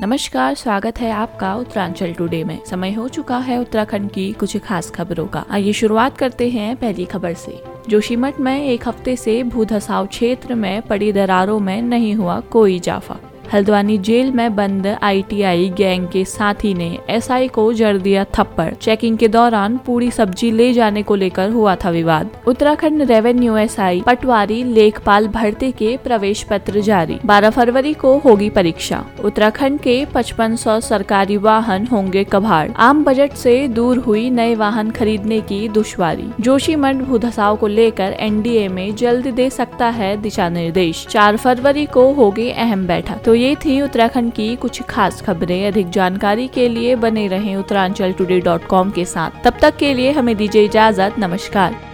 नमस्कार, स्वागत है आपका उत्तरांचल टुडे में। समय हो चुका है उत्तराखंड की कुछ खास खबरों का। आइए शुरुआत करते हैं पहली खबर से। जोशीमठ में एक हफ़्ते से भूधसाव क्षेत्र में पड़ी दरारों में नहीं हुआ कोई इजाफा। हल्द्वानी जेल में बंद आईटीआई गैंग के साथी ने एसआई को जड़ दिया थप्पड़। चेकिंग के दौरान पूरी सब्ज़ी ले जाने को लेकर हुआ था विवाद। उत्तराखंड रेवेन्यू एसआई पटवारी लेखपाल भर्ती के प्रवेश पत्र जारी। 12 फरवरी को होगी परीक्षा। उत्तराखंड के 5500 सरकारी वाहन होंगे कभाड़ आम बजट से दूर हुई नए वाहन खरीदने की दुश्वारी। जोशीमठ भूधसाव को लेकर एनडीए में जल्द दे सकता है दिशा निर्देश। चार फरवरी को होगी अहम बैठक। तो ये थी उत्तराखंड की कुछ खास खबरें। अधिक जानकारी के लिए बने रहें उत्तरांचल टुडे डॉट कॉम के साथ। तब तक के लिए हमें दीजिए इजाज़त। नमस्कार।